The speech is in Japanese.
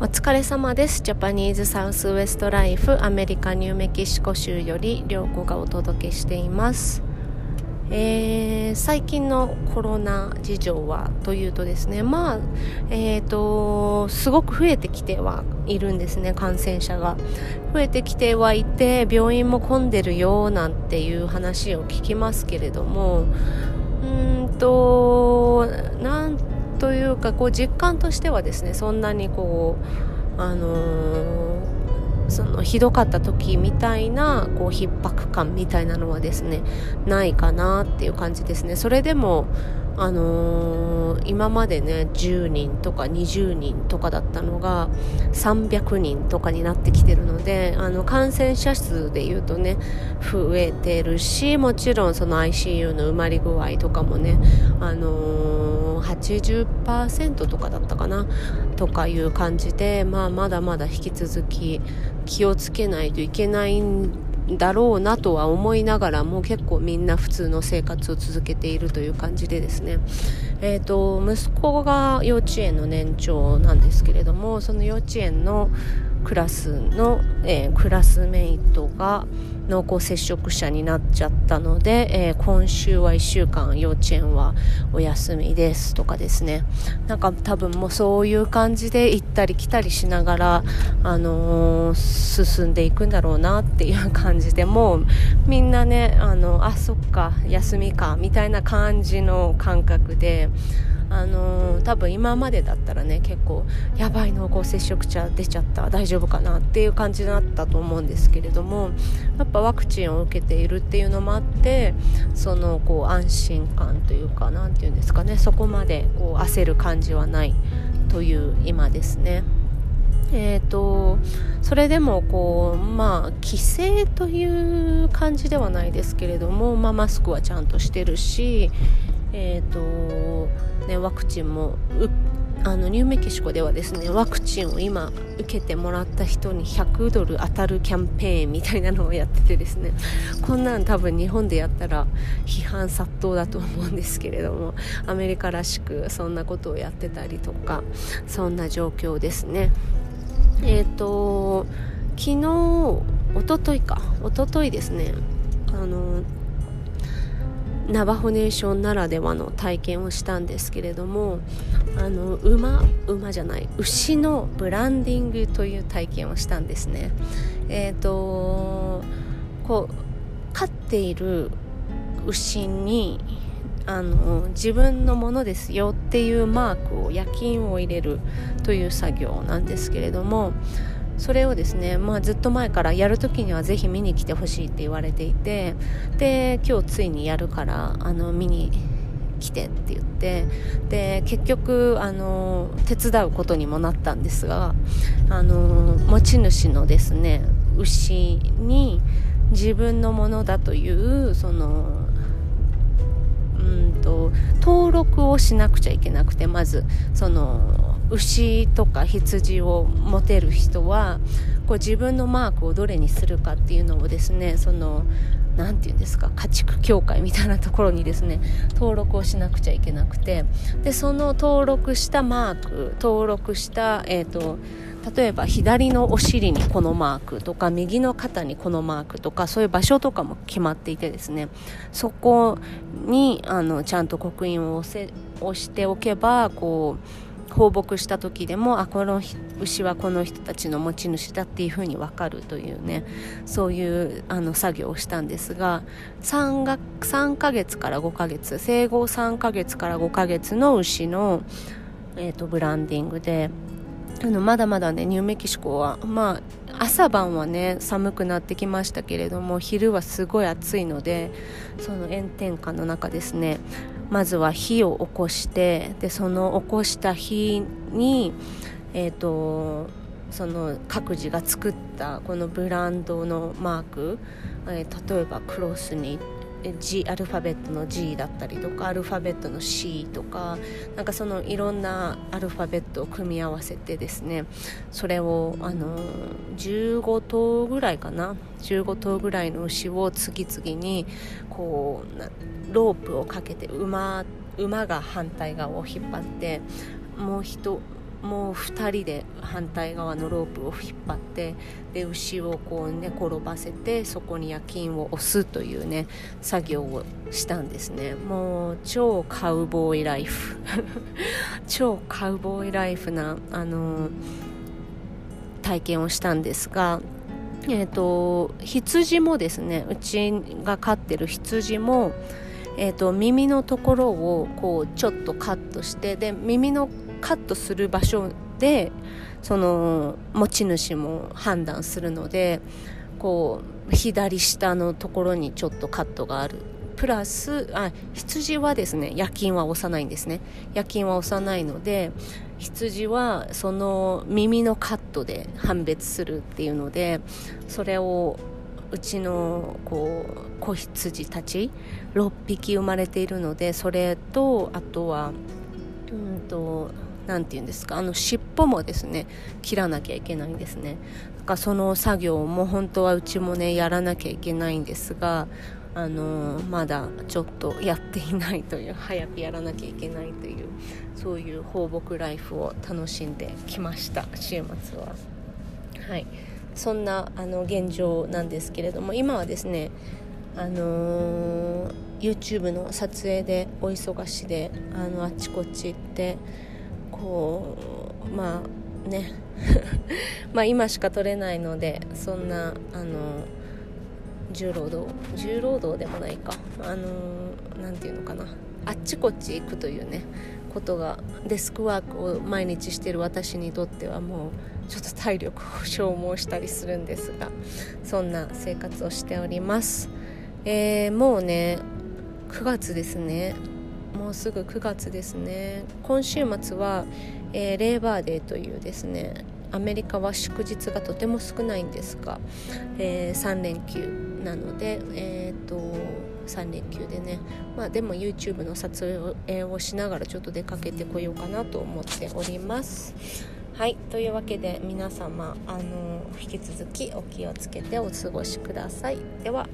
お疲れ様です。ジャパニーズサウスウエストライフアメリカニューメキシコ州より良子がお届けしています。えー、最近のコロナ事情はというとですねまあえーとすごく増えてきてはいるんですね感染者が。増えてきてはいて病院も混んでるよなんていう話を聞きますけれどもうんとなんというかこう実感としてはですねそんなにこうあのーそのひどかった時みたいなこう逼迫感みたいなのはですねないかなっていう感じですね。それでもあのー、今までね10人とか20人とかだったのが300人とかになってきてるのであの感染者数でいうとね増えてるしもちろんその ICU の埋まり具合とかもね、あのー、80%とかだったかなとかいう感じで、まあ、まだまだ引き続き気をつけないといけないんだろうなとは思いながらも結構みんな普通の生活を続けているという感じでですね、えーと、息子が幼稚園の年長なんですけれどもその幼稚園のクラスの、えー、クラスメイトが濃厚接触者になっちゃったので、えー、今週は1週間幼稚園はお休みですとかですねなんか多分もうそういう感じで行ったり来たりしながら、あのー、進んでいくんだろうなっていう感じでもうみんなねあのあそっか休みかみたいな感じの感覚で。あのー、多分今までだったらね結構やばい濃厚接触者出ちゃった大丈夫かなっていう感じだったと思うんですけれどもやっぱワクチンを受けているっていうのもあってそのこう安心感というか何て言うんですかねそこまでこう焦る感じはないという今ですね。えーと、それでもこう、まあ、規制という感じではないですけれども、まあ、マスクはちゃんとしてるし、えーとね、ワクチンもあのニューメキシコではですねワクチンを今受けてもらった人に100ドル当たるキャンペーンみたいなのをやっててですねこんなん多分日本でやったら批判殺到だと思うんですけれどもアメリカらしくそんなことをやってたりとかそんな状況ですね。えっ、ー、と昨日おとといかおとといですねあのナバホネーションならではの体験をしたんですけれどもあの馬馬じゃない牛のブランディングという体験をしたんですね。えっ、ー、とこう飼っている牛にあの自分のものですよっていうマークを夜勤を入れるという作業なんですけれどもそれをですね、まあ、ずっと前からやるときにはぜひ見に来てほしいって言われていてで今日ついにやるからあの見に来てって言ってで結局あの手伝うことにもなったんですがあの持ち主のですね牛に自分のものだというそのうんと登録をしなくちゃいけなくてまずその牛とか羊を持てる人はこう自分のマークをどれにするかっていうのをですねその何て言うんですか家畜協会みたいなところにですね登録をしなくちゃいけなくてでその登録したマーク登録した、えーと、例えば左のお尻にこのマークとか右の肩にこのマークとかそういう場所とかも決まっていてですねそこにあのちゃんと刻印を押せ押しておけばこう放牧した時でもあこの牛はこの人たちの持ち主だっていうふうに分かるというねそういうあの作業をしたんですが 3, が3ヶ月から5ヶ月生後3ヶ月から5ヶ月の牛の、えーと、ブランディングであのまだまだねニューメキシコはまあ朝晩はね寒くなってきましたけれども昼はすごい暑いのでその炎天下の中ですねまずは火を起こしてでその起こした火に、えーと、その各自が作ったこのブランドのマーク、えー、例えばクロスに G アルファベットの G だったりとかアルファベットの C とかなんかそのいろんなアルファベットを組み合わせてですねそれをあの15頭ぐらいかな15頭ぐらいの牛を次々にこうロープをかけて馬馬が反対側を引っ張ってもう一もう2人で反対側のロープを引っ張ってで牛をこう寝転ばせてそこに夜勤を押すというね作業をしたんですね。もう超カウボーイライフ。超カウボーイライフなあの体験をしたんですがえーと、羊もですねうちが飼ってる羊も、えーと耳のところをこうちょっとカットしてで耳のカットする場所でその持ち主も判断するのでこう左下のところにちょっとカットがある。プラスあ羊はですね夜勤は押さないんですね。夜勤は押さないので羊はその耳のカットで判別するっていうのでそれをうちのこう子羊たち6匹生まれているのでそれとあとはうんと何て言うんですかあの尻尾もですね切らなきゃいけないんですね。だからその作業も本当はうちもねやらなきゃいけないんですがあのまだちょっとやっていないという早くやらなきゃいけないというそういう放牧ライフを楽しんできました週末は。はい。そんなあの現状なんですけれども今はですねあのー、YouTube の撮影でお忙しであのあっちこっち行ってこうまあね。まあ今しか撮れないのでそんなあの重労働重労働でもないか。あの何て言うのかな。あっちこっち行くというねことがデスクワークを毎日してる私にとってはもうちょっと体力を消耗したりするんですがそんな生活をしております、えー、もうね9月ですね。もうすぐ9月ですね今週末は、えー、レーバーデーというですねアメリカは祝日がとても少ないんですが、えー、3連休なので、えーと、3連休でね、まあ、でも YouTube の撮影をしながらちょっと出かけてこようかなと思っております。はいというわけで皆様あの引き続きお気をつけてお過ごしください。では